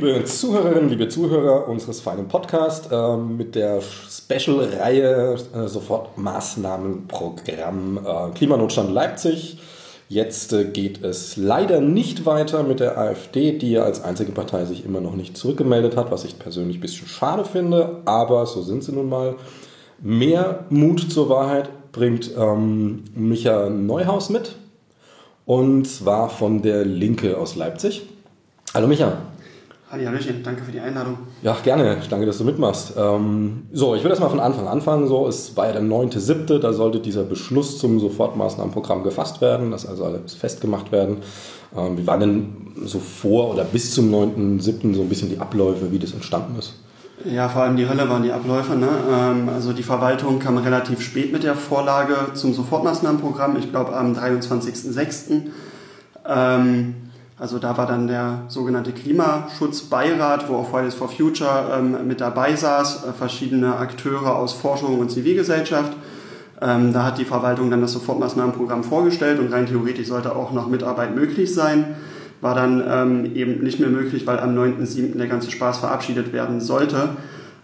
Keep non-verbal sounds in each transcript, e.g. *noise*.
liebe Zuhörerinnen, liebe Zuhörer unseres feinen Podcasts äh, mit der Special-Reihe äh, Sofortmaßnahmenprogramm äh, Klimanotstand Leipzig. Jetzt äh, geht es leider nicht weiter mit der AfD, die ja als einzige Partei sich immer noch nicht zurückgemeldet hat, was ich persönlich ein bisschen schade finde, aber so sind sie nun mal. Mehr Mut zur Wahrheit bringt ähm, Micha Neuhaus mit und zwar von der Linke aus Leipzig. Hallo Micha. Hallo Hallöchen, danke für die Einladung. Ja, gerne. Danke, dass du mitmachst. Ähm, so, ich würde erstmal von Anfang anfangen. So, es war ja der 9.7., da sollte dieser Beschluss zum Sofortmaßnahmenprogramm gefasst werden, dass also alles festgemacht werden. Ähm, wie waren denn so vor oder bis zum 9.7. so ein bisschen die Abläufe, wie das entstanden ist? Ja, vor allem die Hölle waren die Abläufe. Ne? Ähm, also die Verwaltung kam relativ spät mit der Vorlage zum Sofortmaßnahmenprogramm, ich glaube am 23.06. Ähm, also da war dann der sogenannte Klimaschutzbeirat, wo auch Fridays for Future ähm, mit dabei saß, äh, verschiedene Akteure aus Forschung und Zivilgesellschaft. Ähm, da hat die Verwaltung dann das Sofortmaßnahmenprogramm vorgestellt und rein theoretisch sollte auch noch Mitarbeit möglich sein. War dann ähm, eben nicht mehr möglich, weil am 9.7. der ganze Spaß verabschiedet werden sollte.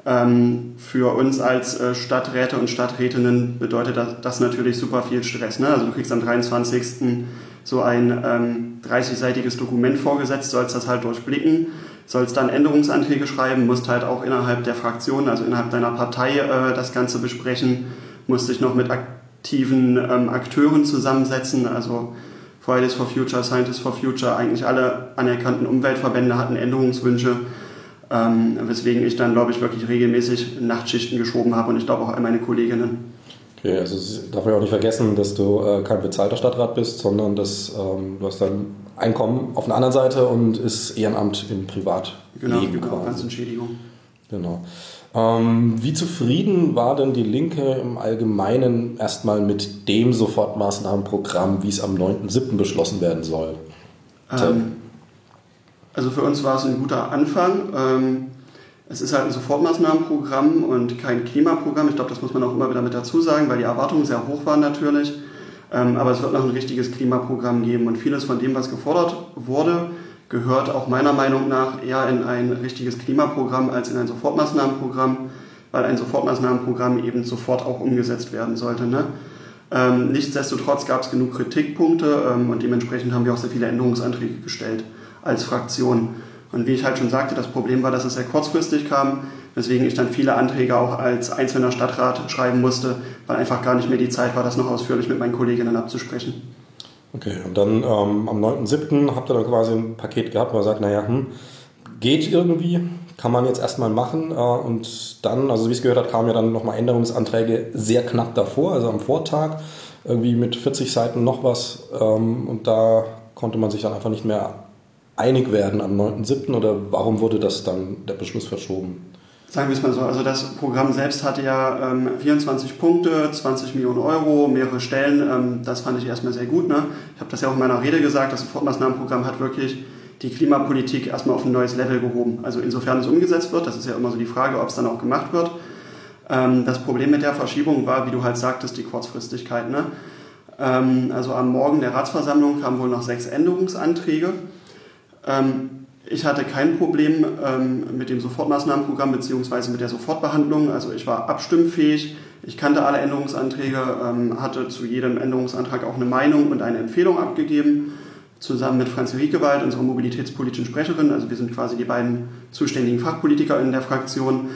Ähm, für uns als äh, Stadträte und Stadträtinnen bedeutet das, das natürlich super viel Stress. Ne? Also du kriegst am 23 so ein ähm, 30-seitiges Dokument vorgesetzt, sollst das halt durchblicken, sollst dann Änderungsanträge schreiben, musst halt auch innerhalb der Fraktion, also innerhalb deiner Partei äh, das Ganze besprechen, musst dich noch mit aktiven ähm, Akteuren zusammensetzen, also Fridays for Future, Scientists for Future, eigentlich alle anerkannten Umweltverbände hatten Änderungswünsche, ähm, weswegen ich dann, glaube ich, wirklich regelmäßig Nachtschichten geschoben habe und ich glaube auch all meine Kolleginnen. Okay, also darf man auch nicht vergessen, dass du äh, kein bezahlter Stadtrat bist, sondern dass ähm, du hast dein Einkommen auf einer anderen Seite und ist Ehrenamt im Privatleben genau, genau, ganz Entschädigung. Genau. Ähm, wie zufrieden war denn die Linke im Allgemeinen erstmal mit dem Sofortmaßnahmenprogramm, wie es am 9.7. beschlossen werden soll? Ähm, also für uns war es ein guter Anfang. Ähm, es ist halt ein Sofortmaßnahmenprogramm und kein Klimaprogramm. Ich glaube, das muss man auch immer wieder mit dazu sagen, weil die Erwartungen sehr hoch waren natürlich. Ähm, aber es wird noch ein richtiges Klimaprogramm geben und vieles von dem, was gefordert wurde, gehört auch meiner Meinung nach eher in ein richtiges Klimaprogramm als in ein Sofortmaßnahmenprogramm, weil ein Sofortmaßnahmenprogramm eben sofort auch umgesetzt werden sollte. Ne? Ähm, nichtsdestotrotz gab es genug Kritikpunkte ähm, und dementsprechend haben wir auch sehr viele Änderungsanträge gestellt als Fraktion. Und wie ich halt schon sagte, das Problem war, dass es sehr kurzfristig kam, weswegen ich dann viele Anträge auch als einzelner Stadtrat schreiben musste, weil einfach gar nicht mehr die Zeit war, das noch ausführlich mit meinen Kolleginnen abzusprechen. Okay, und dann ähm, am 9.7. habt ihr dann quasi ein Paket gehabt, wo ihr sagt, naja, hm, geht irgendwie, kann man jetzt erstmal machen. Äh, und dann, also wie es gehört hat, kamen ja dann nochmal Änderungsanträge sehr knapp davor, also am Vortag, irgendwie mit 40 Seiten noch was. Ähm, und da konnte man sich dann einfach nicht mehr einig werden am 9.7. oder warum wurde das dann der Beschluss verschoben? Sagen wir es mal so, also das Programm selbst hatte ja ähm, 24 Punkte, 20 Millionen Euro, mehrere Stellen. Ähm, das fand ich erstmal sehr gut. Ne? Ich habe das ja auch in meiner Rede gesagt, das Sofortmaßnahmenprogramm hat wirklich die Klimapolitik erstmal auf ein neues Level gehoben. Also insofern es umgesetzt wird, das ist ja immer so die Frage, ob es dann auch gemacht wird. Ähm, das Problem mit der Verschiebung war, wie du halt sagtest, die Kurzfristigkeit. Ne? Ähm, also am Morgen der Ratsversammlung kamen wohl noch sechs Änderungsanträge. Ähm, ich hatte kein Problem ähm, mit dem Sofortmaßnahmenprogramm bzw. mit der Sofortbehandlung. Also ich war abstimmfähig, ich kannte alle Änderungsanträge, ähm, hatte zu jedem Änderungsantrag auch eine Meinung und eine Empfehlung abgegeben, zusammen mit Franzi Riekewald, unserer mobilitätspolitischen Sprecherin. Also wir sind quasi die beiden zuständigen Fachpolitiker in der Fraktion.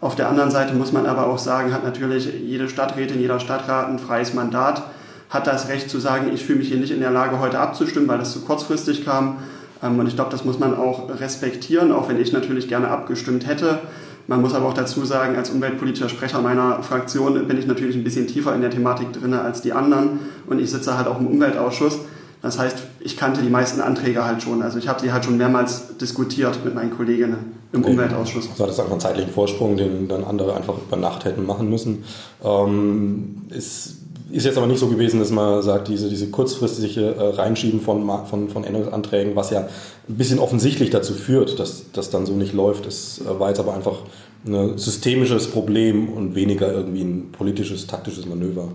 Auf der anderen Seite muss man aber auch sagen, hat natürlich jede Stadträtin, jeder Stadtrat ein freies Mandat, hat das Recht zu sagen, ich fühle mich hier nicht in der Lage, heute abzustimmen, weil das zu kurzfristig kam und ich glaube, das muss man auch respektieren, auch wenn ich natürlich gerne abgestimmt hätte. Man muss aber auch dazu sagen, als umweltpolitischer Sprecher meiner Fraktion bin ich natürlich ein bisschen tiefer in der Thematik drin als die anderen und ich sitze halt auch im Umweltausschuss. Das heißt, ich kannte die meisten Anträge halt schon. Also ich habe sie halt schon mehrmals diskutiert mit meinen Kolleginnen im okay. Umweltausschuss. Also das ist einfach ein zeitlichen Vorsprung, den dann andere einfach über Nacht hätten machen müssen. Ähm, ist ist jetzt aber nicht so gewesen, dass man sagt, diese, diese kurzfristige äh, Reinschieben von, von, von Änderungsanträgen, was ja ein bisschen offensichtlich dazu führt, dass das dann so nicht läuft. Es äh, war jetzt aber einfach ein systemisches Problem und weniger irgendwie ein politisches, taktisches Manöver.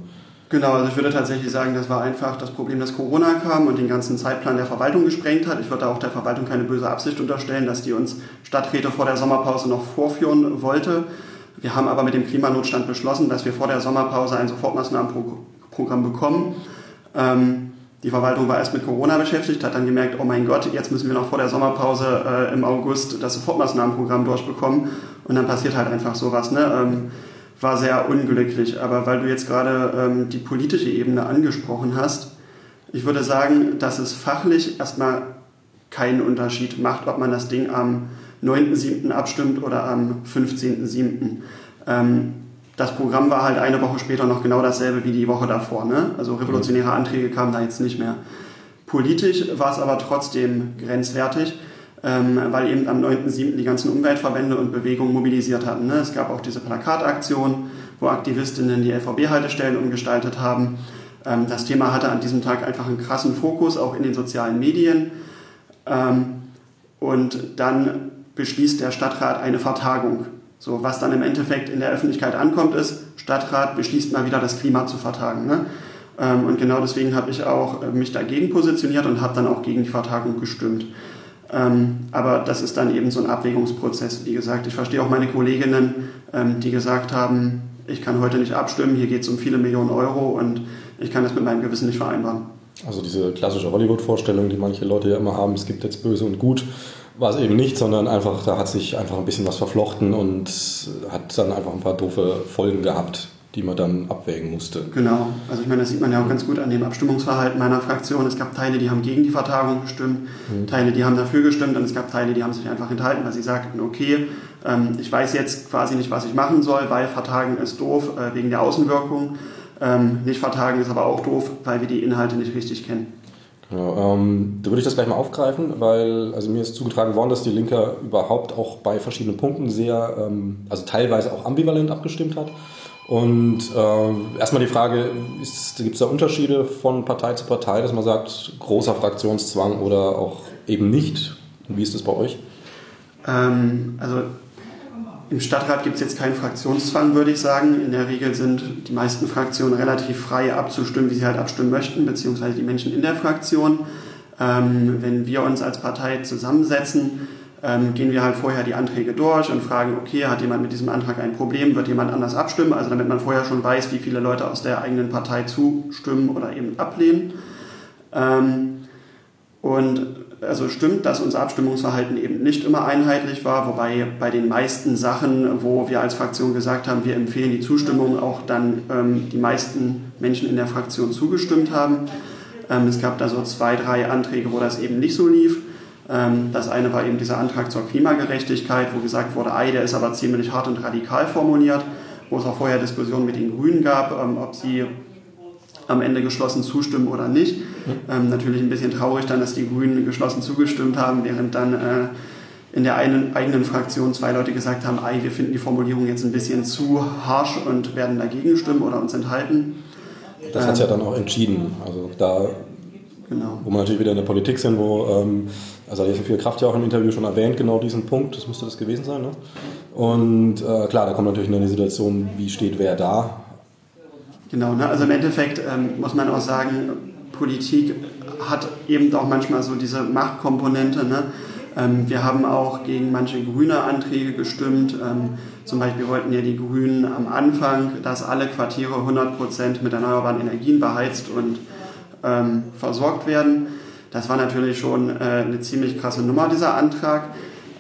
Genau, also ich würde tatsächlich sagen, das war einfach das Problem, dass Corona kam und den ganzen Zeitplan der Verwaltung gesprengt hat. Ich würde auch der Verwaltung keine böse Absicht unterstellen, dass die uns Stadträte vor der Sommerpause noch vorführen wollte. Wir haben aber mit dem Klimanotstand beschlossen, dass wir vor der Sommerpause ein Sofortmaßnahmenprogramm bekommen. Ähm, die Verwaltung war erst mit Corona beschäftigt, hat dann gemerkt, oh mein Gott, jetzt müssen wir noch vor der Sommerpause äh, im August das Sofortmaßnahmenprogramm durchbekommen. Und dann passiert halt einfach sowas. Ne? Ähm, war sehr unglücklich. Aber weil du jetzt gerade ähm, die politische Ebene angesprochen hast, ich würde sagen, dass es fachlich erstmal keinen Unterschied macht, ob man das Ding am 9.7. abstimmt oder am 15.7. Ähm, das Programm war halt eine Woche später noch genau dasselbe wie die Woche davor. Ne? Also revolutionäre Anträge kamen da jetzt nicht mehr. Politisch war es aber trotzdem grenzwertig ähm, weil eben am 9.7. die ganzen Umweltverbände und Bewegungen mobilisiert hatten. Ne? Es gab auch diese Plakataktion, wo Aktivistinnen die LVB-Haltestellen umgestaltet haben. Ähm, das Thema hatte an diesem Tag einfach einen krassen Fokus, auch in den sozialen Medien. Ähm, und dann beschließt der Stadtrat eine Vertagung. So, was dann im Endeffekt in der Öffentlichkeit ankommt, ist, Stadtrat beschließt mal wieder das Klima zu vertagen. Ne? Ähm, und genau deswegen habe ich auch äh, mich dagegen positioniert und habe dann auch gegen die Vertagung gestimmt. Ähm, aber das ist dann eben so ein Abwägungsprozess. Wie gesagt, ich verstehe auch meine Kolleginnen, ähm, die gesagt haben, ich kann heute nicht abstimmen, hier geht es um viele Millionen Euro und ich kann das mit meinem Gewissen nicht vereinbaren. Also diese klassische Hollywood-Vorstellung, die manche Leute ja immer haben, es gibt jetzt böse und gut, war es eben nicht, sondern einfach, da hat sich einfach ein bisschen was verflochten und hat dann einfach ein paar doofe Folgen gehabt die man dann abwägen musste. Genau, also ich meine, das sieht man ja auch ganz gut an dem Abstimmungsverhalten meiner Fraktion. Es gab Teile, die haben gegen die Vertagung gestimmt, mhm. Teile, die haben dafür gestimmt und es gab Teile, die haben sich einfach enthalten, weil sie sagten, okay, ähm, ich weiß jetzt quasi nicht, was ich machen soll, weil Vertagen ist doof äh, wegen der Außenwirkung. Ähm, nicht Vertagen ist aber auch doof, weil wir die Inhalte nicht richtig kennen. Genau, ähm, da würde ich das gleich mal aufgreifen, weil also mir ist zugetragen worden, dass die Linke überhaupt auch bei verschiedenen Punkten sehr, ähm, also teilweise auch ambivalent abgestimmt hat. Und äh, erstmal die Frage, gibt es da Unterschiede von Partei zu Partei, dass man sagt, großer Fraktionszwang oder auch eben nicht? Und wie ist das bei euch? Ähm, also im Stadtrat gibt es jetzt keinen Fraktionszwang, würde ich sagen. In der Regel sind die meisten Fraktionen relativ frei abzustimmen, wie sie halt abstimmen möchten, beziehungsweise die Menschen in der Fraktion. Ähm, wenn wir uns als Partei zusammensetzen, ähm, gehen wir halt vorher die Anträge durch und fragen, okay, hat jemand mit diesem Antrag ein Problem, wird jemand anders abstimmen, also damit man vorher schon weiß, wie viele Leute aus der eigenen Partei zustimmen oder eben ablehnen. Ähm, und also stimmt, dass unser Abstimmungsverhalten eben nicht immer einheitlich war, wobei bei den meisten Sachen, wo wir als Fraktion gesagt haben, wir empfehlen die Zustimmung, auch dann ähm, die meisten Menschen in der Fraktion zugestimmt haben. Ähm, es gab da so zwei, drei Anträge, wo das eben nicht so lief. Ähm, das eine war eben dieser Antrag zur Klimagerechtigkeit, wo gesagt wurde, ei, der ist aber ziemlich hart und radikal formuliert, wo es auch vorher Diskussionen mit den Grünen gab, ähm, ob sie am Ende geschlossen zustimmen oder nicht. Ähm, natürlich ein bisschen traurig dann, dass die Grünen geschlossen zugestimmt haben, während dann äh, in der einen, eigenen Fraktion zwei Leute gesagt haben, ei, wir finden die Formulierung jetzt ein bisschen zu harsch und werden dagegen stimmen oder uns enthalten. Das hat es ja dann auch entschieden. Also da, genau. wo wir natürlich wieder in der Politik sind, wo ähm, also hat viel Kraft ja auch im Interview schon erwähnt, genau diesen Punkt, das müsste das gewesen sein. Ne? Und äh, klar, da kommt natürlich eine Situation, wie steht wer da. Genau, ne? also im Endeffekt ähm, muss man auch sagen, Politik hat eben auch manchmal so diese Machtkomponente. Ne? Ähm, wir haben auch gegen manche grüne Anträge gestimmt. Ähm, zum Beispiel wollten ja die Grünen am Anfang, dass alle Quartiere 100% mit erneuerbaren Energien beheizt und ähm, versorgt werden. Das war natürlich schon äh, eine ziemlich krasse Nummer, dieser Antrag.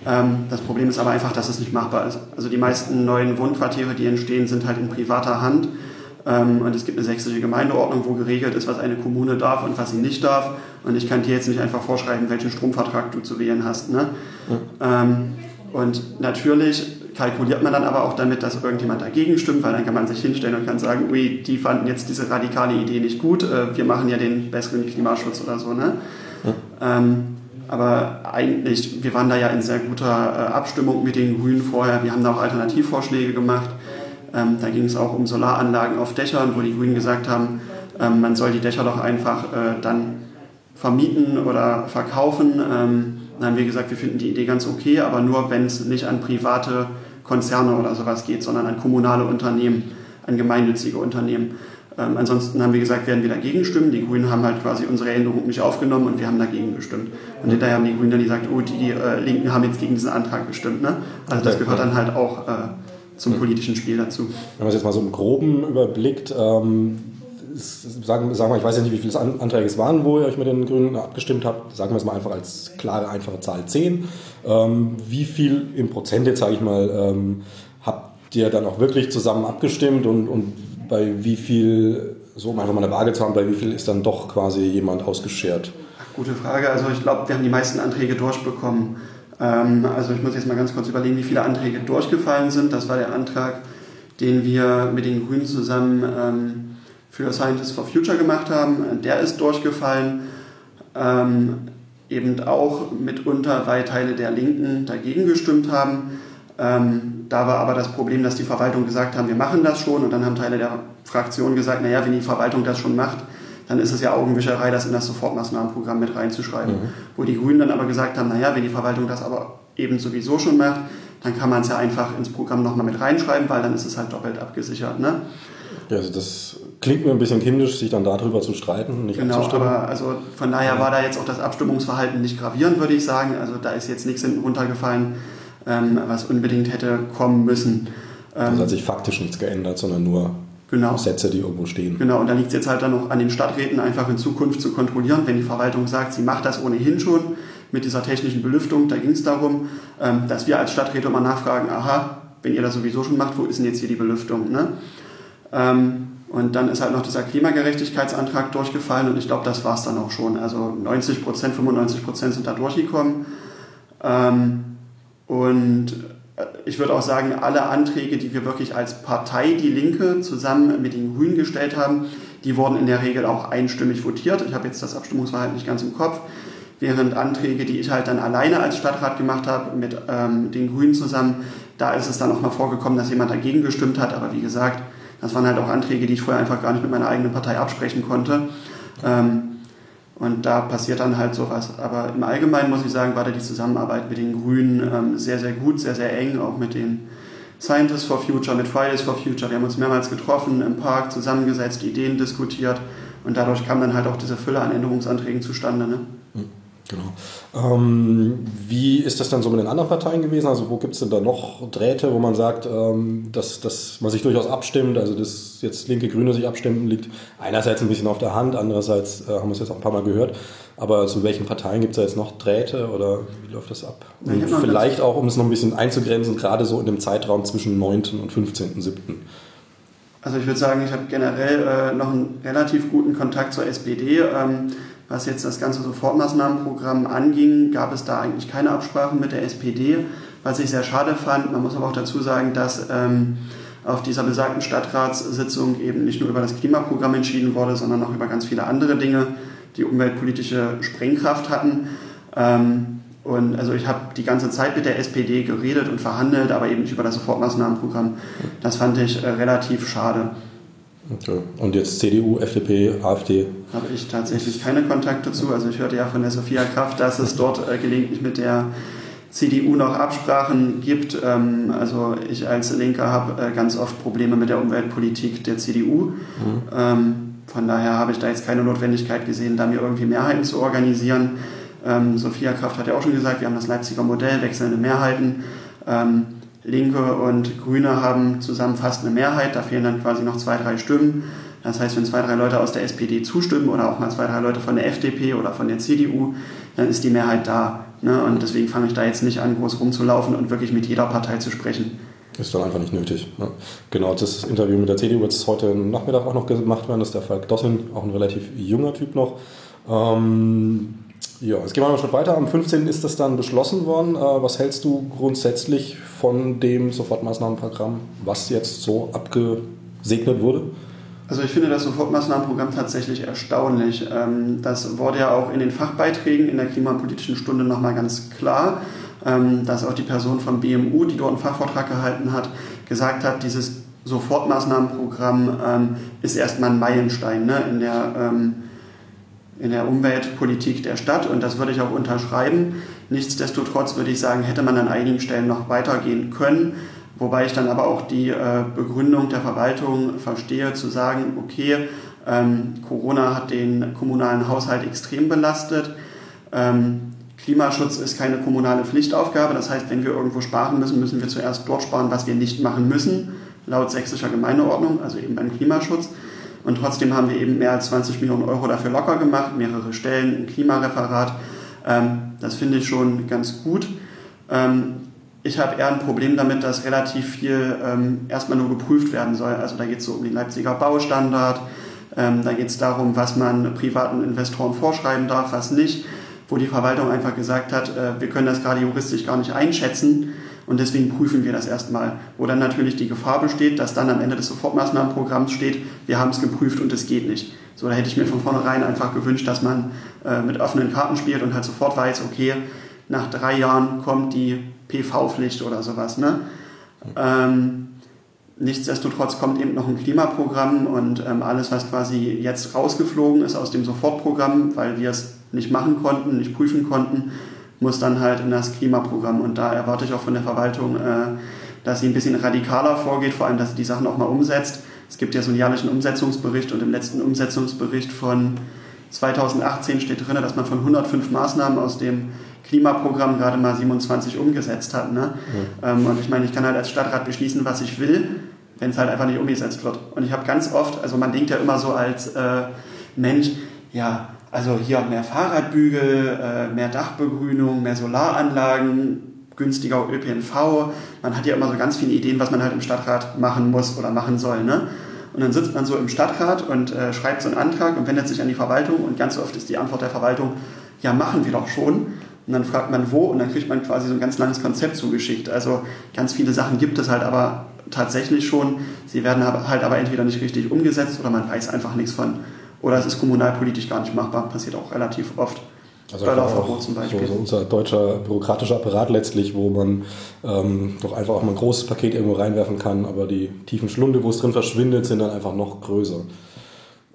Ähm, das Problem ist aber einfach, dass es nicht machbar ist. Also die meisten neuen Wohnquartiere, die entstehen, sind halt in privater Hand. Ähm, und es gibt eine sächsische Gemeindeordnung, wo geregelt ist, was eine Kommune darf und was sie nicht darf. Und ich kann dir jetzt nicht einfach vorschreiben, welchen Stromvertrag du zu wählen hast. Ne? Ja. Ähm, und natürlich kalkuliert man dann aber auch damit, dass irgendjemand dagegen stimmt, weil dann kann man sich hinstellen und kann sagen, ui, die fanden jetzt diese radikale Idee nicht gut, äh, wir machen ja den besseren Klimaschutz oder so. Ne? Ähm, aber eigentlich, wir waren da ja in sehr guter äh, Abstimmung mit den Grünen vorher. Wir haben da auch Alternativvorschläge gemacht. Ähm, da ging es auch um Solaranlagen auf Dächern, wo die Grünen gesagt haben, ähm, man soll die Dächer doch einfach äh, dann vermieten oder verkaufen. Ähm, dann haben wir gesagt, wir finden die Idee ganz okay, aber nur, wenn es nicht an private Konzerne oder sowas geht, sondern an kommunale Unternehmen, an gemeinnützige Unternehmen. Ähm, ansonsten haben wir gesagt, werden wir dagegen stimmen. Die Grünen haben halt quasi unsere Änderung nicht aufgenommen und wir haben dagegen gestimmt. Und hinterher haben die Grünen dann gesagt, oh, die äh, Linken haben jetzt gegen diesen Antrag gestimmt. Ne? Also das gehört dann halt auch äh, zum politischen Spiel dazu. Wenn man es jetzt mal so im Groben überblickt, ähm, sagen, sagen wir, ich weiß ja nicht, wie viele Anträge es waren, wo ihr euch mit den Grünen abgestimmt habt. Sagen wir es mal einfach als klare, einfache Zahl 10. Ähm, wie viel im Prozent jetzt, sage ich mal, ähm, habt ihr dann auch wirklich zusammen abgestimmt und, und bei wie viel, so um einfach mal eine Waage zu haben, bei wie viel ist dann doch quasi jemand ausgeschert? Gute Frage. Also ich glaube, wir haben die meisten Anträge durchbekommen. Ähm, also ich muss jetzt mal ganz kurz überlegen, wie viele Anträge durchgefallen sind. Das war der Antrag, den wir mit den Grünen zusammen ähm, für Scientists for Future gemacht haben. Der ist durchgefallen. Ähm, eben auch mitunter, weil Teile der Linken dagegen gestimmt haben. Da war aber das Problem, dass die Verwaltung gesagt haben, wir machen das schon und dann haben Teile der Fraktion gesagt, naja, wenn die Verwaltung das schon macht, dann ist es ja Augenwischerei, das in das Sofortmaßnahmenprogramm mit reinzuschreiben. Mhm. Wo die Grünen dann aber gesagt haben, naja, wenn die Verwaltung das aber eben sowieso schon macht, dann kann man es ja einfach ins Programm nochmal mit reinschreiben, weil dann ist es halt doppelt abgesichert. Ne? Ja, also das klingt mir ein bisschen kindisch, sich dann darüber zu streiten nicht Genau, aber also von daher war da jetzt auch das Abstimmungsverhalten nicht gravierend, würde ich sagen. Also da ist jetzt nichts hinten runtergefallen ähm, was unbedingt hätte kommen müssen. Ähm, also hat sich faktisch nichts geändert, sondern nur genau. Sätze, die irgendwo stehen. Genau, und da liegt es jetzt halt dann noch an den Stadträten, einfach in Zukunft zu kontrollieren, wenn die Verwaltung sagt, sie macht das ohnehin schon mit dieser technischen Belüftung. Da ging es darum, ähm, dass wir als Stadträte immer nachfragen, aha, wenn ihr das sowieso schon macht, wo ist denn jetzt hier die Belüftung? Ne? Ähm, und dann ist halt noch dieser Klimagerechtigkeitsantrag durchgefallen und ich glaube, das war es dann auch schon. Also 90 Prozent, 95 Prozent sind da durchgekommen. Ähm, und ich würde auch sagen, alle Anträge, die wir wirklich als Partei, die Linke, zusammen mit den Grünen gestellt haben, die wurden in der Regel auch einstimmig votiert. Ich habe jetzt das Abstimmungsverhalten nicht ganz im Kopf. Während Anträge, die ich halt dann alleine als Stadtrat gemacht habe, mit ähm, den Grünen zusammen, da ist es dann auch mal vorgekommen, dass jemand dagegen gestimmt hat. Aber wie gesagt, das waren halt auch Anträge, die ich vorher einfach gar nicht mit meiner eigenen Partei absprechen konnte. Ähm, und da passiert dann halt sowas. Aber im Allgemeinen muss ich sagen, war da die Zusammenarbeit mit den Grünen ähm, sehr, sehr gut, sehr, sehr eng, auch mit den Scientists for Future, mit Fridays for Future. Wir haben uns mehrmals getroffen, im Park zusammengesetzt, Ideen diskutiert und dadurch kam dann halt auch diese Fülle an Änderungsanträgen zustande. Ne? Hm. Genau. Ähm, wie ist das dann so mit den anderen Parteien gewesen? Also wo gibt es denn da noch Drähte, wo man sagt, ähm, dass, dass man sich durchaus abstimmt? Also dass jetzt linke Grüne sich abstimmen, liegt einerseits ein bisschen auf der Hand, andererseits äh, haben wir es jetzt auch ein paar Mal gehört. Aber zu welchen Parteien gibt es da jetzt noch Drähte oder wie läuft das ab? Und vielleicht auch, um es noch ein bisschen einzugrenzen, gerade so in dem Zeitraum zwischen 9. und 15.7. Also ich würde sagen, ich habe generell äh, noch einen relativ guten Kontakt zur SPD. Ähm, was jetzt das ganze Sofortmaßnahmenprogramm anging, gab es da eigentlich keine Absprachen mit der SPD, was ich sehr schade fand. Man muss aber auch dazu sagen, dass ähm, auf dieser besagten Stadtratssitzung eben nicht nur über das Klimaprogramm entschieden wurde, sondern auch über ganz viele andere Dinge, die umweltpolitische Sprengkraft hatten. Ähm, und also ich habe die ganze Zeit mit der SPD geredet und verhandelt, aber eben nicht über das Sofortmaßnahmenprogramm. Das fand ich äh, relativ schade. Okay. Und jetzt CDU, FDP, AfD? Habe ich tatsächlich keine Kontakte zu. Also ich hörte ja von der Sophia Kraft, dass es dort äh, gelegentlich mit der CDU noch Absprachen gibt. Ähm, also ich als Linker habe äh, ganz oft Probleme mit der Umweltpolitik der CDU. Mhm. Ähm, von daher habe ich da jetzt keine Notwendigkeit gesehen, da mir irgendwie Mehrheiten zu organisieren. Ähm, Sophia Kraft hat ja auch schon gesagt, wir haben das Leipziger Modell, wechselnde Mehrheiten. Ähm, Linke und Grüne haben zusammen fast eine Mehrheit, da fehlen dann quasi noch zwei, drei Stimmen. Das heißt, wenn zwei, drei Leute aus der SPD zustimmen oder auch mal zwei, drei Leute von der FDP oder von der CDU, dann ist die Mehrheit da. Ne? Und deswegen fange ich da jetzt nicht an, groß rumzulaufen und wirklich mit jeder Partei zu sprechen. Ist dann einfach nicht nötig. Ne? Genau, das Interview mit der CDU wird heute Nachmittag auch noch gemacht werden. Das ist der Falk Dossin, auch ein relativ junger Typ noch. Ähm, ja, jetzt gehen wir noch einen Schritt weiter. Am 15. ist das dann beschlossen worden. Äh, was hältst du grundsätzlich von dem Sofortmaßnahmenprogramm, was jetzt so abgesegnet wurde? Also ich finde das Sofortmaßnahmenprogramm tatsächlich erstaunlich. Ähm, das wurde ja auch in den Fachbeiträgen in der klimapolitischen Stunde nochmal ganz klar, ähm, dass auch die Person vom BMU, die dort einen Fachvortrag gehalten hat, gesagt hat, dieses Sofortmaßnahmenprogramm ähm, ist erstmal ein Meilenstein ne, in der in der Umweltpolitik der Stadt und das würde ich auch unterschreiben. Nichtsdestotrotz würde ich sagen, hätte man an einigen Stellen noch weitergehen können, Wobei ich dann aber auch die äh, Begründung der Verwaltung verstehe, zu sagen, okay, ähm, Corona hat den kommunalen Haushalt extrem belastet. Ähm, Klimaschutz ist keine kommunale Pflichtaufgabe. Das heißt, wenn wir irgendwo sparen müssen, müssen wir zuerst dort sparen, was wir nicht machen müssen, laut sächsischer Gemeindeordnung, also eben beim Klimaschutz. Und trotzdem haben wir eben mehr als 20 Millionen Euro dafür locker gemacht, mehrere Stellen, ein Klimareferat. Ähm, das finde ich schon ganz gut. Ähm, ich habe eher ein Problem damit, dass relativ viel ähm, erstmal nur geprüft werden soll. Also da geht es so um den Leipziger Baustandard, da geht es darum, was man privaten Investoren vorschreiben darf, was nicht, wo die Verwaltung einfach gesagt hat, äh, wir können das gerade juristisch gar nicht einschätzen und deswegen prüfen wir das erstmal. Wo dann natürlich die Gefahr besteht, dass dann am Ende des Sofortmaßnahmenprogramms steht, wir haben es geprüft und es geht nicht. So, da hätte ich mir von vornherein einfach gewünscht, dass man äh, mit offenen Karten spielt und halt sofort weiß, okay, nach drei Jahren kommt die PV-Pflicht oder sowas. Ne? Ähm, Nichtsdestotrotz kommt eben noch ein Klimaprogramm und ähm, alles, was quasi jetzt rausgeflogen ist aus dem Sofortprogramm, weil wir es nicht machen konnten, nicht prüfen konnten, muss dann halt in das Klimaprogramm. Und da erwarte ich auch von der Verwaltung, äh, dass sie ein bisschen radikaler vorgeht, vor allem, dass sie die Sachen auch mal umsetzt. Es gibt ja so einen jährlichen Umsetzungsbericht und im letzten Umsetzungsbericht von 2018 steht drin, dass man von 105 Maßnahmen aus dem Klimaprogramm gerade mal 27 umgesetzt hat. Ne? Mhm. und ich meine, ich kann halt als Stadtrat beschließen, was ich will, wenn es halt einfach nicht umgesetzt wird. Und ich habe ganz oft, also man denkt ja immer so als äh, Mensch, ja, also hier mehr Fahrradbügel, äh, mehr Dachbegrünung, mehr Solaranlagen, günstiger ÖPNV. Man hat ja immer so ganz viele Ideen, was man halt im Stadtrat machen muss oder machen soll. Ne? Und dann sitzt man so im Stadtrat und äh, schreibt so einen Antrag und wendet sich an die Verwaltung und ganz oft ist die Antwort der Verwaltung, ja, machen wir doch schon. Und dann fragt man wo und dann kriegt man quasi so ein ganz langes Konzept zugeschickt. Also ganz viele Sachen gibt es halt aber tatsächlich schon. Sie werden halt aber entweder nicht richtig umgesetzt oder man weiß einfach nichts von. Oder es ist kommunalpolitisch gar nicht machbar. Passiert auch relativ oft. Also Börderverbot zum Beispiel. So, so unser deutscher bürokratischer Apparat letztlich, wo man ähm, doch einfach auch mal ein großes Paket irgendwo reinwerfen kann, aber die tiefen Schlunde, wo es drin verschwindet, sind dann einfach noch größer.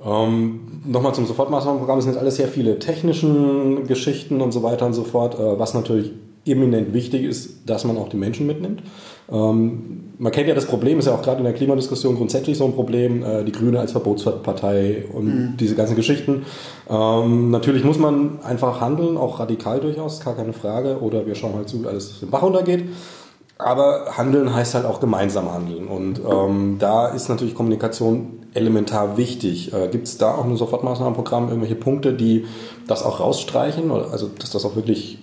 Ähm, Nochmal zum Sofortmaßnahmenprogramm, es sind jetzt alles sehr viele technischen Geschichten und so weiter und so fort, äh, was natürlich eminent wichtig ist, dass man auch die Menschen mitnimmt. Ähm, man kennt ja das Problem, ist ja auch gerade in der Klimadiskussion grundsätzlich so ein Problem, äh, die Grüne als Verbotspartei und mhm. diese ganzen Geschichten. Ähm, natürlich muss man einfach handeln, auch radikal durchaus, gar keine Frage, oder wir schauen halt zu, wie alles im Bach runtergeht. Aber handeln heißt halt auch gemeinsam handeln. Und ähm, da ist natürlich Kommunikation elementar wichtig. Äh, Gibt es da auch ein Sofortmaßnahmenprogramm, irgendwelche Punkte, die das auch rausstreichen? Oder, also, dass das auch wirklich.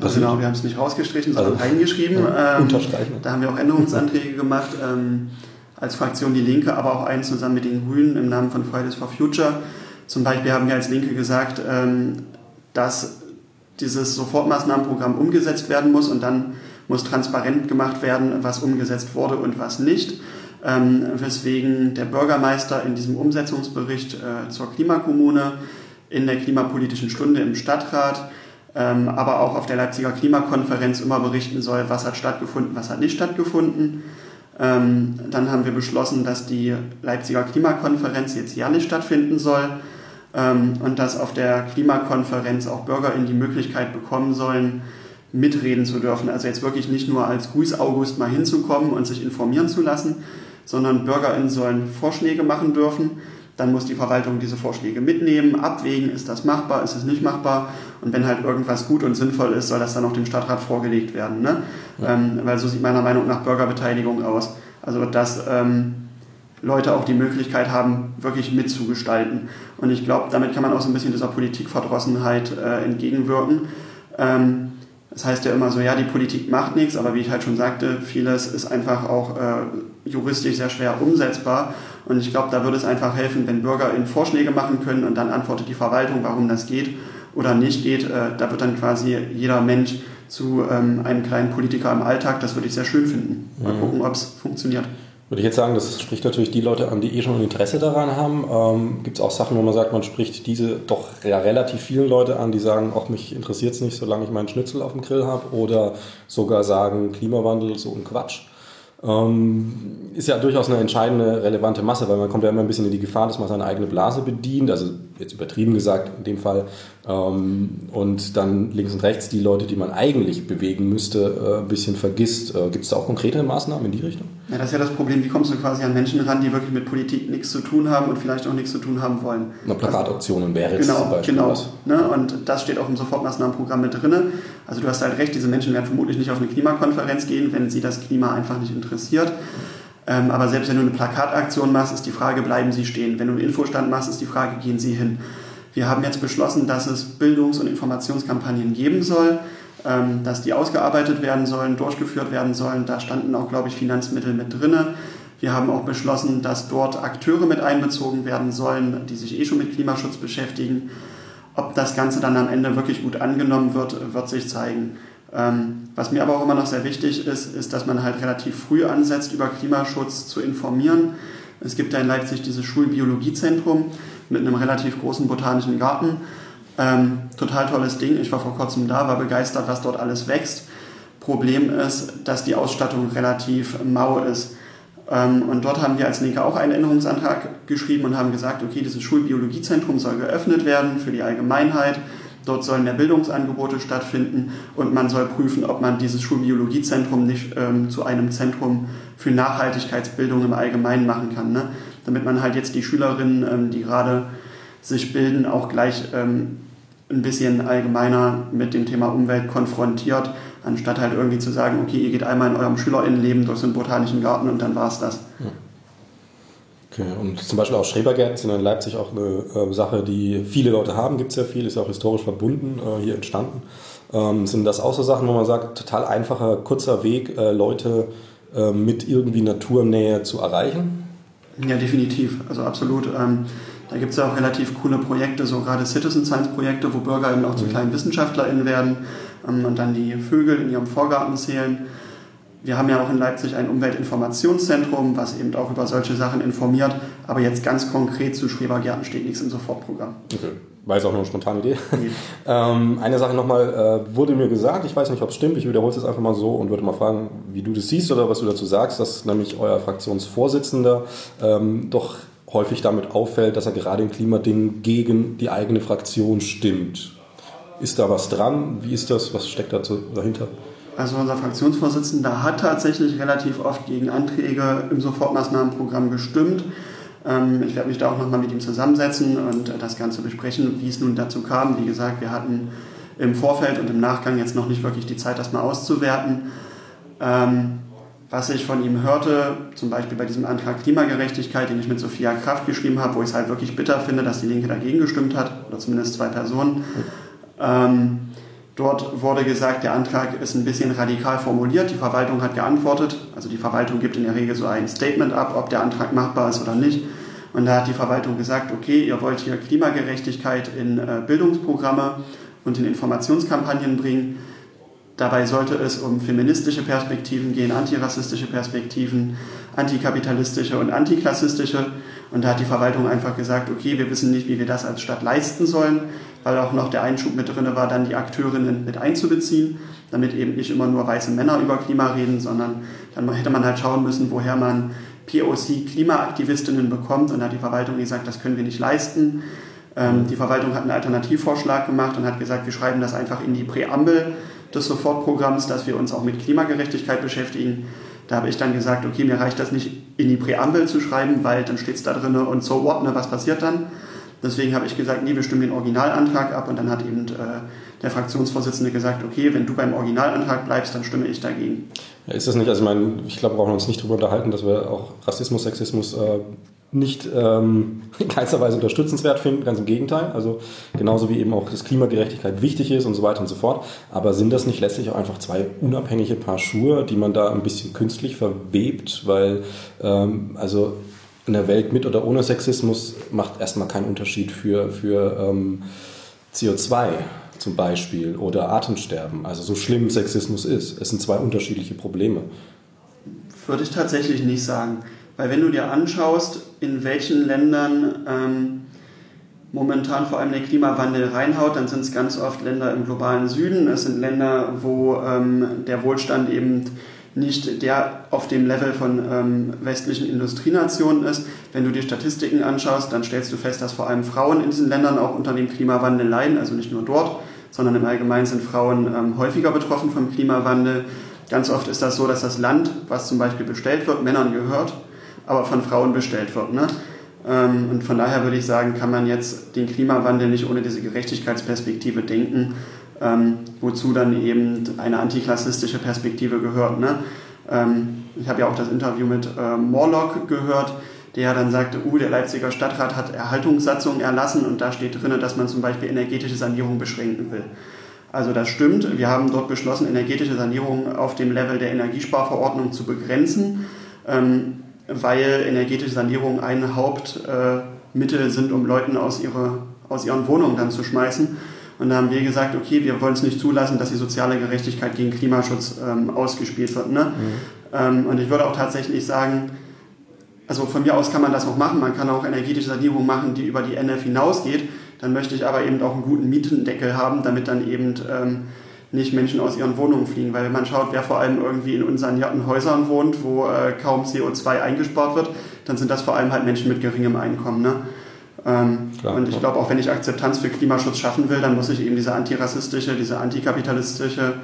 Also genau, wir haben es nicht rausgestrichen, sondern also, reingeschrieben. Ja, ähm, unterstreichen. Da haben wir auch Änderungsanträge gemacht, ähm, als Fraktion Die Linke, aber auch einen zusammen mit den Grünen im Namen von Fridays for Future. Zum Beispiel haben wir als Linke gesagt, ähm, dass dieses Sofortmaßnahmenprogramm umgesetzt werden muss und dann muss transparent gemacht werden, was umgesetzt wurde und was nicht. Ähm, weswegen der Bürgermeister in diesem Umsetzungsbericht äh, zur Klimakommune in der klimapolitischen Stunde im Stadtrat, ähm, aber auch auf der Leipziger Klimakonferenz immer berichten soll, was hat stattgefunden, was hat nicht stattgefunden. Ähm, dann haben wir beschlossen, dass die Leipziger Klimakonferenz jetzt jährlich stattfinden soll ähm, und dass auf der Klimakonferenz auch BürgerInnen die Möglichkeit bekommen sollen, mitreden zu dürfen. Also jetzt wirklich nicht nur als Grüß August mal hinzukommen und sich informieren zu lassen, sondern BürgerInnen sollen Vorschläge machen dürfen. Dann muss die Verwaltung diese Vorschläge mitnehmen, abwägen, ist das machbar, ist es nicht machbar. Und wenn halt irgendwas gut und sinnvoll ist, soll das dann auch dem Stadtrat vorgelegt werden. Ne? Ja. Ähm, weil so sieht meiner Meinung nach Bürgerbeteiligung aus. Also dass ähm, Leute auch die Möglichkeit haben, wirklich mitzugestalten. Und ich glaube, damit kann man auch so ein bisschen dieser Politikverdrossenheit äh, entgegenwirken. Ähm, das heißt ja immer so, ja, die Politik macht nichts, aber wie ich halt schon sagte, vieles ist einfach auch äh, juristisch sehr schwer umsetzbar. Und ich glaube, da würde es einfach helfen, wenn Bürger in Vorschläge machen können und dann antwortet die Verwaltung, warum das geht oder nicht geht. Äh, da wird dann quasi jeder Mensch zu ähm, einem kleinen Politiker im Alltag. Das würde ich sehr schön finden. Mal mhm. gucken, ob es funktioniert. Würde ich jetzt sagen, das spricht natürlich die Leute an, die eh schon ein Interesse daran haben. Ähm, Gibt es auch Sachen, wo man sagt, man spricht diese doch ja, relativ vielen Leute an, die sagen, auch mich interessiert es nicht, solange ich meinen Schnitzel auf dem Grill habe. Oder sogar sagen, Klimawandel, so ein Quatsch. Ähm, ist ja durchaus eine entscheidende, relevante Masse, weil man kommt ja immer ein bisschen in die Gefahr, dass man seine eigene Blase bedient, also jetzt übertrieben gesagt in dem Fall, ähm, und dann links und rechts die Leute, die man eigentlich bewegen müsste, äh, ein bisschen vergisst. Äh, Gibt es da auch konkrete Maßnahmen in die Richtung? Ja, das ist ja das Problem, wie kommst du quasi an Menschen ran, die wirklich mit Politik nichts zu tun haben und vielleicht auch nichts zu tun haben wollen. Eine Plakataktionen wäre jetzt genau, zum Beispiel Genau, was. ne? und das steht auch im Sofortmaßnahmenprogramm mit drin. Also du hast halt recht, diese Menschen werden vermutlich nicht auf eine Klimakonferenz gehen, wenn sie das Klima einfach nicht interessiert. Ähm, aber selbst wenn du eine Plakataktion machst, ist die Frage, bleiben sie stehen. Wenn du einen Infostand machst, ist die Frage, gehen sie hin. Wir haben jetzt beschlossen, dass es Bildungs- und Informationskampagnen geben soll, ähm, dass die ausgearbeitet werden sollen, durchgeführt werden sollen. Da standen auch, glaube ich, Finanzmittel mit drin. Wir haben auch beschlossen, dass dort Akteure mit einbezogen werden sollen, die sich eh schon mit Klimaschutz beschäftigen. Ob das Ganze dann am Ende wirklich gut angenommen wird, wird sich zeigen. Ähm, was mir aber auch immer noch sehr wichtig ist, ist, dass man halt relativ früh ansetzt, über Klimaschutz zu informieren. Es gibt ja in Leipzig dieses Schulbiologiezentrum mit einem relativ großen botanischen Garten. Ähm, total tolles Ding. Ich war vor kurzem da, war begeistert, was dort alles wächst. Problem ist, dass die Ausstattung relativ mau ist. Ähm, und dort haben wir als Linke auch einen Änderungsantrag geschrieben und haben gesagt, okay, dieses Schulbiologiezentrum soll geöffnet werden für die Allgemeinheit. Dort sollen mehr Bildungsangebote stattfinden und man soll prüfen, ob man dieses Schulbiologiezentrum nicht ähm, zu einem Zentrum für Nachhaltigkeitsbildung im Allgemeinen machen kann. Ne? Damit man halt jetzt die Schülerinnen, ähm, die gerade sich bilden, auch gleich ähm, ein bisschen allgemeiner mit dem Thema Umwelt konfrontiert, anstatt halt irgendwie zu sagen, okay, ihr geht einmal in eurem Schülerinnenleben durch so einen botanischen Garten und dann war's das. Okay, und zum Beispiel auch Schrebergärten sind in Leipzig auch eine äh, Sache, die viele Leute haben, gibt es ja viel, ist ja auch historisch verbunden, äh, hier entstanden. Ähm, sind das auch so Sachen, wo man sagt, total einfacher, kurzer Weg, äh, Leute äh, mit irgendwie Naturnähe zu erreichen? Ja, definitiv, also absolut. Ähm, da gibt es ja auch relativ coole Projekte, so gerade Citizen Science Projekte, wo Bürger eben auch zu kleinen WissenschaftlerInnen werden ähm, und dann die Vögel in ihrem Vorgarten zählen. Wir haben ja auch in Leipzig ein Umweltinformationszentrum, was eben auch über solche Sachen informiert. Aber jetzt ganz konkret zu Schrebergärten steht nichts im Sofortprogramm. Okay. War jetzt auch nur eine spontane Idee. *laughs* ähm, eine Sache nochmal, äh, wurde mir gesagt, ich weiß nicht, ob es stimmt, ich wiederhole es jetzt einfach mal so und würde mal fragen, wie du das siehst oder was du dazu sagst, dass nämlich euer Fraktionsvorsitzender ähm, doch häufig damit auffällt, dass er gerade in Klimadingen gegen die eigene Fraktion stimmt. Ist da was dran? Wie ist das? Was steckt dahinter? Also unser Fraktionsvorsitzender hat tatsächlich relativ oft gegen Anträge im Sofortmaßnahmenprogramm gestimmt. Ähm, ich werde mich da auch nochmal mit ihm zusammensetzen und das Ganze besprechen, wie es nun dazu kam. Wie gesagt, wir hatten im Vorfeld und im Nachgang jetzt noch nicht wirklich die Zeit, das mal auszuwerten. Ähm, was ich von ihm hörte, zum Beispiel bei diesem Antrag Klimagerechtigkeit, den ich mit Sophia Kraft geschrieben habe, wo ich es halt wirklich bitter finde, dass die Linke dagegen gestimmt hat, oder zumindest zwei Personen. Ähm, dort wurde gesagt, der Antrag ist ein bisschen radikal formuliert. Die Verwaltung hat geantwortet. Also die Verwaltung gibt in der Regel so ein Statement ab, ob der Antrag machbar ist oder nicht. Und da hat die Verwaltung gesagt, okay, ihr wollt hier Klimagerechtigkeit in äh, Bildungsprogramme und in Informationskampagnen bringen. Dabei sollte es um feministische Perspektiven gehen, antirassistische Perspektiven, antikapitalistische und antiklassistische. Und da hat die Verwaltung einfach gesagt, okay, wir wissen nicht, wie wir das als Stadt leisten sollen, weil auch noch der Einschub mit drin war, dann die Akteurinnen mit einzubeziehen, damit eben nicht immer nur weiße Männer über Klima reden, sondern dann hätte man halt schauen müssen, woher man POC-Klimaaktivistinnen bekommt. Und da hat die Verwaltung gesagt, das können wir nicht leisten. Ähm, die Verwaltung hat einen Alternativvorschlag gemacht und hat gesagt, wir schreiben das einfach in die Präambel des Sofortprogramms, dass wir uns auch mit Klimagerechtigkeit beschäftigen. Da habe ich dann gesagt, okay, mir reicht das nicht in die Präambel zu schreiben, weil dann steht es da drin und so what, ne, was passiert dann? Deswegen habe ich gesagt, nee, wir stimmen den Originalantrag ab und dann hat eben äh, der Fraktionsvorsitzende gesagt, okay, wenn du beim Originalantrag bleibst, dann stimme ich dagegen. Ist das nicht, also ich meine, ich glaube, wir brauchen uns nicht darüber unterhalten, dass wir auch Rassismus, Sexismus äh, nicht ähm, *laughs* in keinster Weise unterstützenswert finden, ganz im Gegenteil. Also genauso wie eben auch das Klimagerechtigkeit wichtig ist und so weiter und so fort. Aber sind das nicht letztlich auch einfach zwei unabhängige Paar Schuhe, die man da ein bisschen künstlich verwebt? Weil ähm, also in der Welt mit oder ohne Sexismus macht erstmal keinen Unterschied für, für ähm, CO2 zum Beispiel oder Atemsterben. Also so schlimm Sexismus ist. Es sind zwei unterschiedliche Probleme. Würde ich tatsächlich nicht sagen. Weil wenn du dir anschaust, in welchen Ländern ähm, momentan vor allem der Klimawandel reinhaut, dann sind es ganz oft Länder im globalen Süden. Es sind Länder, wo ähm, der Wohlstand eben nicht der auf dem Level von ähm, westlichen Industrienationen ist. Wenn du dir Statistiken anschaust, dann stellst du fest, dass vor allem Frauen in diesen Ländern auch unter dem Klimawandel leiden, also nicht nur dort, sondern im Allgemeinen sind Frauen ähm, häufiger betroffen vom Klimawandel. Ganz oft ist das so, dass das Land, was zum Beispiel bestellt wird, Männern gehört, aber von Frauen bestellt wird. Ne? Ähm, und von daher würde ich sagen, kann man jetzt den Klimawandel nicht ohne diese Gerechtigkeitsperspektive denken, ähm, wozu dann eben eine antiklassistische Perspektive gehört. Ne? Ähm, ich habe ja auch das Interview mit äh, Morlock gehört, der dann sagte, uh, der Leipziger Stadtrat hat Erhaltungssatzungen erlassen und da steht drin, dass man zum Beispiel energetische Sanierung beschränken will. Also das stimmt. Wir haben dort beschlossen, energetische Sanierung auf dem Level der Energiesparverordnung zu begrenzen. Ähm, weil energetische Sanierung ein Hauptmittel sind, um Leuten aus, ihre, aus ihren Wohnungen dann zu schmeißen. Und da haben wir gesagt, okay, wir wollen es nicht zulassen, dass die soziale Gerechtigkeit gegen Klimaschutz ähm, ausgespielt wird. Ne? Mhm. Ähm, und ich würde auch tatsächlich sagen, also von mir aus kann man das auch machen. Man kann auch energetische Sanierung machen, die über die NF hinausgeht. Dann möchte ich aber eben auch einen guten Mietendeckel haben, damit dann eben ähm, nicht Menschen aus ihren Wohnungen fliegen. Weil wenn man schaut, wer vor allem irgendwie in unsanierten Häusern wohnt, wo äh, kaum CO2 eingespart wird, dann sind das vor allem halt Menschen mit geringem Einkommen. Ne? Ähm, Klar, und ich glaube, auch wenn ich Akzeptanz für Klimaschutz schaffen will, dann muss ich eben diese antirassistische, diese antikapitalistische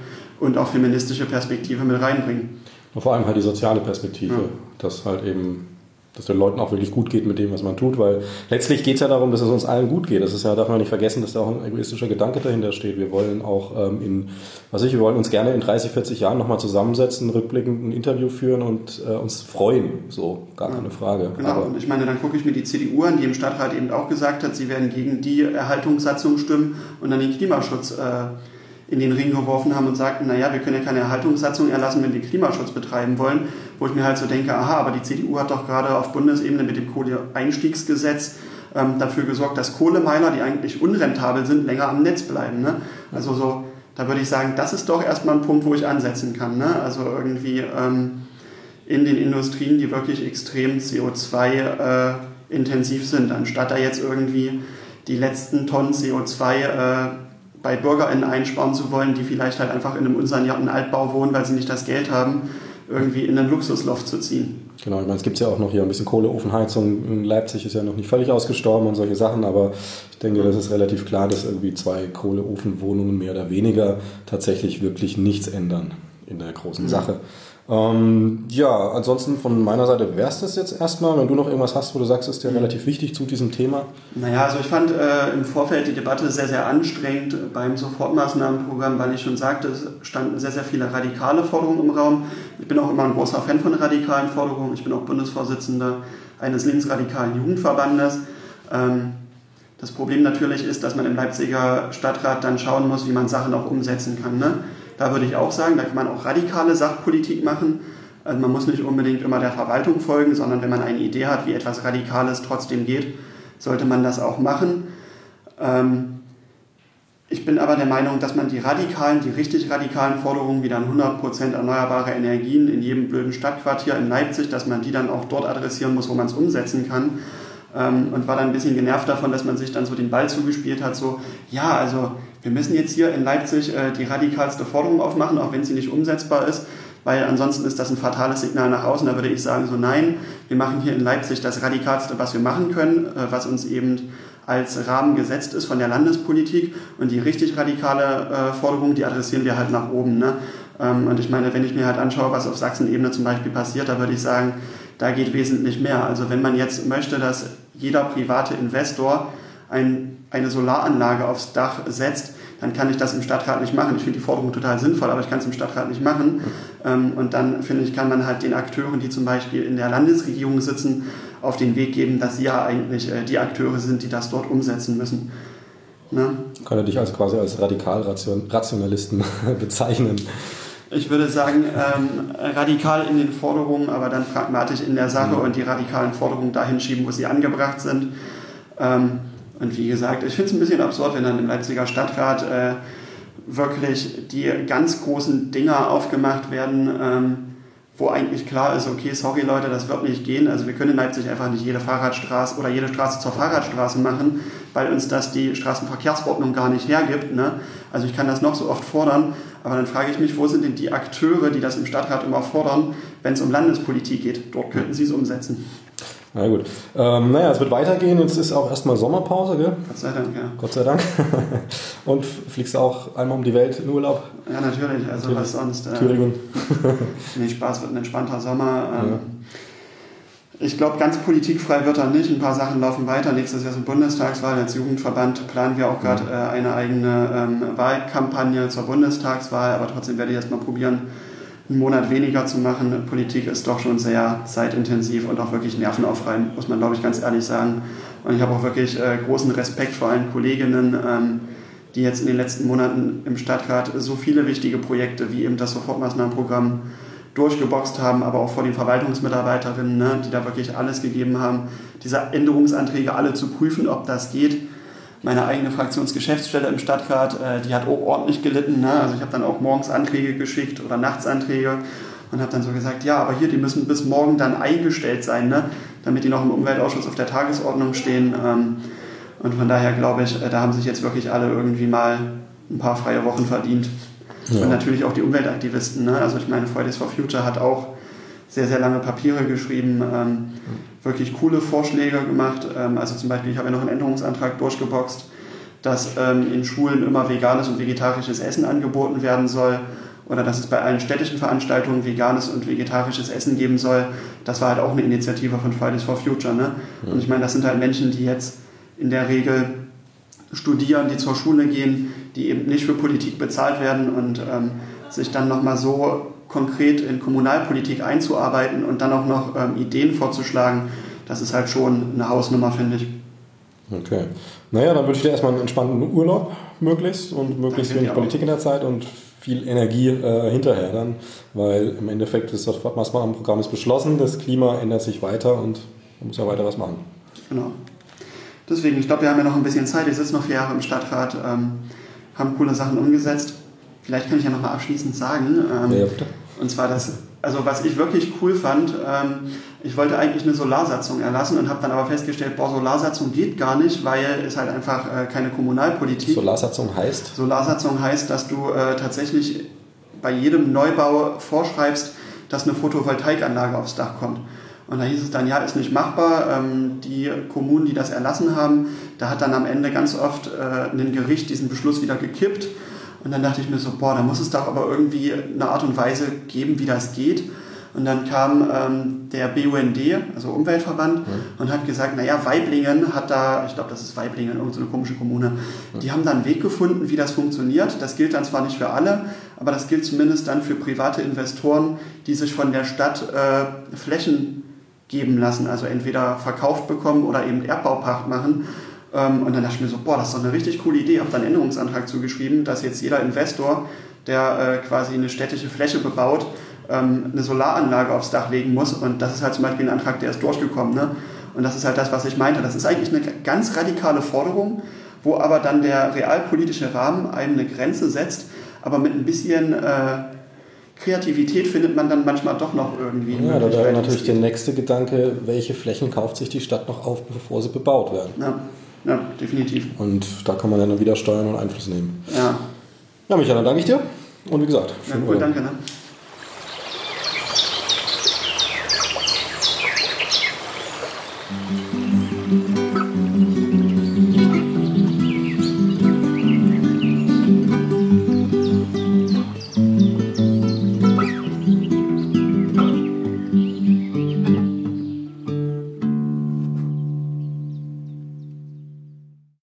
und auch feministische Perspektive mit reinbringen. Und vor allem halt die soziale Perspektive, ja. dass halt eben dass den Leuten auch wirklich gut geht mit dem, was man tut, weil letztlich geht es ja darum, dass es uns allen gut geht. Das ist ja, darf man nicht vergessen, dass da auch ein egoistischer Gedanke dahinter steht. Wir wollen auch ähm, in, was ich, wir wollen uns gerne in 30, 40 Jahren nochmal zusammensetzen, rückblickend ein Interview führen und äh, uns freuen. So, gar keine Frage. Genau, Aber, und ich meine, dann gucke ich mir die CDU an, die im Stadtrat eben auch gesagt hat, sie werden gegen die Erhaltungssatzung stimmen und dann den Klimaschutz äh, in den Ring geworfen haben und sagten, naja, wir können ja keine Erhaltungssatzung erlassen, wenn wir Klimaschutz betreiben wollen, wo ich mir halt so denke, aha, aber die CDU hat doch gerade auf Bundesebene mit dem Kohleeinstiegsgesetz ähm, dafür gesorgt, dass Kohlemeiler, die eigentlich unrentabel sind, länger am Netz bleiben. Ne? Also so, da würde ich sagen, das ist doch erstmal ein Punkt, wo ich ansetzen kann. Ne? Also irgendwie ähm, in den Industrien, die wirklich extrem CO2-intensiv äh, sind, anstatt da jetzt irgendwie die letzten Tonnen CO2 äh, bei BürgerInnen einsparen zu wollen, die vielleicht halt einfach in einem unsanierten Altbau wohnen, weil sie nicht das Geld haben, irgendwie in einen Luxusloft zu ziehen. Genau, ich meine, es gibt ja auch noch hier ein bisschen Kohleofenheizung. In Leipzig ist ja noch nicht völlig ausgestorben und solche Sachen, aber ich denke, das ist relativ klar, dass irgendwie zwei Kohleofenwohnungen mehr oder weniger tatsächlich wirklich nichts ändern in der großen mhm. Sache. Ähm, ja, ansonsten von meiner Seite wäre es das jetzt erstmal. Wenn du noch irgendwas hast, wo du sagst, ist dir mhm. relativ wichtig zu diesem Thema. Naja, also ich fand äh, im Vorfeld die Debatte sehr, sehr anstrengend beim Sofortmaßnahmenprogramm, weil ich schon sagte, es standen sehr, sehr viele radikale Forderungen im Raum. Ich bin auch immer ein großer Fan von radikalen Forderungen. Ich bin auch Bundesvorsitzender eines linksradikalen Jugendverbandes. Ähm, das Problem natürlich ist, dass man im Leipziger Stadtrat dann schauen muss, wie man Sachen auch umsetzen kann. Ne? Da würde ich auch sagen, da kann man auch radikale Sachpolitik machen. Also man muss nicht unbedingt immer der Verwaltung folgen, sondern wenn man eine Idee hat, wie etwas Radikales trotzdem geht, sollte man das auch machen. Ähm, ich bin aber der Meinung, dass man die radikalen, die richtig radikalen Forderungen wie dann 100% erneuerbare Energien in jedem blöden Stadtquartier in Leipzig, dass man die dann auch dort adressieren muss, wo man es umsetzen kann. Ähm, und war dann ein bisschen genervt davon, dass man sich dann so den Ball zugespielt hat, so, ja, also wir müssen jetzt hier in Leipzig äh, die radikalste Forderung aufmachen, auch wenn sie nicht umsetzbar ist, weil ansonsten ist das ein fatales Signal nach außen. Da würde ich sagen, so nein, wir machen hier in Leipzig das radikalste, was wir machen können, äh, was uns eben als Rahmen gesetzt ist von der Landespolitik und die richtig radikale äh, Forderung, die adressieren wir halt nach oben. Ne? Ähm, und ich meine, wenn ich mir halt anschaue, was auf Sachsenebene zum Beispiel passiert, da würde ich sagen, da geht wesentlich mehr. Also wenn man jetzt möchte, dass jeder private Investor ein, eine Solaranlage aufs Dach setzt, dann kann ich das im Stadtrat nicht machen. Ich finde die Forderung total sinnvoll, aber ich kann es im Stadtrat nicht machen. Ähm, und dann finde ich, kann man halt den Akteuren, die zum Beispiel in der Landesregierung sitzen, auf den Weg geben, dass sie ja eigentlich äh, die Akteure sind, die das dort umsetzen müssen. Ne? Kann er dich also quasi als Radikalrationalisten *laughs* bezeichnen? Ich würde sagen, ähm, radikal in den Forderungen, aber dann pragmatisch in der Sache mhm. und die radikalen Forderungen dahin schieben, wo sie angebracht sind. Ähm, und wie gesagt, ich finde es ein bisschen absurd, wenn dann im Leipziger Stadtrat äh, wirklich die ganz großen Dinger aufgemacht werden, ähm, wo eigentlich klar ist, okay, sorry Leute, das wird nicht gehen. Also wir können in Leipzig einfach nicht jede Fahrradstraße oder jede Straße zur Fahrradstraße machen, weil uns das die Straßenverkehrsordnung gar nicht hergibt. Ne? Also ich kann das noch so oft fordern, aber dann frage ich mich, wo sind denn die Akteure, die das im Stadtrat immer fordern, wenn es um Landespolitik geht? Dort könnten sie es umsetzen. Na gut. Ähm, naja, es wird weitergehen. Jetzt ist auch erstmal Sommerpause, gell? Gott sei Dank, ja. Gott sei Dank. *laughs* Und fliegst auch einmal um die Welt in Urlaub? Ja, natürlich. Also natürlich. was sonst. Äh, Thüringen. *laughs* nee, Spaß wird ein entspannter Sommer. Ähm, ja. Ich glaube, ganz politikfrei wird er nicht. Ein paar Sachen laufen weiter. Nächstes Jahr sind Bundestagswahl. Als Jugendverband planen wir auch gerade äh, eine eigene ähm, Wahlkampagne zur Bundestagswahl. Aber trotzdem werde ich erst mal probieren, einen Monat weniger zu machen. Politik ist doch schon sehr zeitintensiv und auch wirklich nervenaufreibend, muss man glaube ich ganz ehrlich sagen. Und ich habe auch wirklich äh, großen Respekt vor allen Kolleginnen, ähm, die jetzt in den letzten Monaten im Stadtrat so viele wichtige Projekte wie eben das Sofortmaßnahmenprogramm durchgeboxt haben, aber auch vor den Verwaltungsmitarbeiterinnen, ne, die da wirklich alles gegeben haben, diese Änderungsanträge alle zu prüfen, ob das geht meine eigene Fraktionsgeschäftsstelle im Stadtrat, äh, die hat auch ordentlich gelitten. Ne? Also ich habe dann auch morgens Anträge geschickt oder nachts Anträge und habe dann so gesagt, ja, aber hier, die müssen bis morgen dann eingestellt sein, ne? damit die noch im Umweltausschuss auf der Tagesordnung stehen. Ähm, und von daher glaube ich, äh, da haben sich jetzt wirklich alle irgendwie mal ein paar freie Wochen verdient. Ja. Und natürlich auch die Umweltaktivisten. Ne? Also ich meine, Fridays for Future hat auch sehr, sehr lange Papiere geschrieben, ähm, wirklich coole Vorschläge gemacht. Ähm, also zum Beispiel, ich habe ja noch einen Änderungsantrag durchgeboxt, dass ähm, in Schulen immer veganes und vegetarisches Essen angeboten werden soll oder dass es bei allen städtischen Veranstaltungen veganes und vegetarisches Essen geben soll. Das war halt auch eine Initiative von Fridays for Future. Ne? Und ich meine, das sind halt Menschen, die jetzt in der Regel studieren, die zur Schule gehen, die eben nicht für Politik bezahlt werden und ähm, sich dann nochmal so konkret in Kommunalpolitik einzuarbeiten und dann auch noch ähm, Ideen vorzuschlagen, das ist halt schon eine Hausnummer, finde ich. Okay. Naja, dann wünsche ich dir erstmal einen entspannten Urlaub möglichst und möglichst Danke wenig Politik in der Zeit und viel Energie äh, hinterher dann, weil im Endeffekt das Maßnahmenprogramm ist beschlossen, das Klima ändert sich weiter und man muss ja weiter was machen. Genau. Deswegen, ich glaube, wir haben ja noch ein bisschen Zeit. Ich sitze noch vier Jahre im Stadtrat, ähm, haben coole Sachen umgesetzt. Vielleicht kann ich ja noch mal abschließend sagen. Ähm, ja, bitte und zwar das, also was ich wirklich cool fand, ähm, ich wollte eigentlich eine Solarsatzung erlassen und habe dann aber festgestellt, boah, Solarsatzung geht gar nicht, weil es halt einfach äh, keine Kommunalpolitik. Solarsatzung heißt? Solarsatzung heißt, dass du äh, tatsächlich bei jedem Neubau vorschreibst, dass eine Photovoltaikanlage aufs Dach kommt. Und da hieß es dann, ja, ist nicht machbar. Ähm, die Kommunen, die das erlassen haben, da hat dann am Ende ganz oft äh, ein Gericht diesen Beschluss wieder gekippt und dann dachte ich mir so, boah, da muss es doch aber irgendwie eine Art und Weise geben, wie das geht. Und dann kam ähm, der BUND, also Umweltverband, mhm. und hat gesagt, naja, Weiblingen hat da, ich glaube, das ist Weiblingen, irgendeine so komische Kommune, mhm. die haben da einen Weg gefunden, wie das funktioniert. Das gilt dann zwar nicht für alle, aber das gilt zumindest dann für private Investoren, die sich von der Stadt äh, Flächen geben lassen, also entweder verkauft bekommen oder eben Erbbaupacht machen. Ähm, und dann dachte ich mir so, boah, das ist doch eine richtig coole Idee. Habe dann Änderungsantrag zugeschrieben, dass jetzt jeder Investor, der äh, quasi eine städtische Fläche bebaut, ähm, eine Solaranlage aufs Dach legen muss. Und das ist halt zum Beispiel ein Antrag, der ist durchgekommen. Ne? Und das ist halt das, was ich meinte. Das ist eigentlich eine ganz radikale Forderung, wo aber dann der realpolitische Rahmen einem eine Grenze setzt, aber mit ein bisschen äh, Kreativität findet man dann manchmal doch noch irgendwie. Ja, da wäre natürlich der nächste Gedanke, welche Flächen kauft sich die Stadt noch auf, bevor sie bebaut werden. Ja. Ja, definitiv. Und da kann man dann wieder steuern und Einfluss nehmen. Ja. Ja, Michael, dann danke ich dir. Und wie gesagt, schönen ja, cool, Danke. Ne?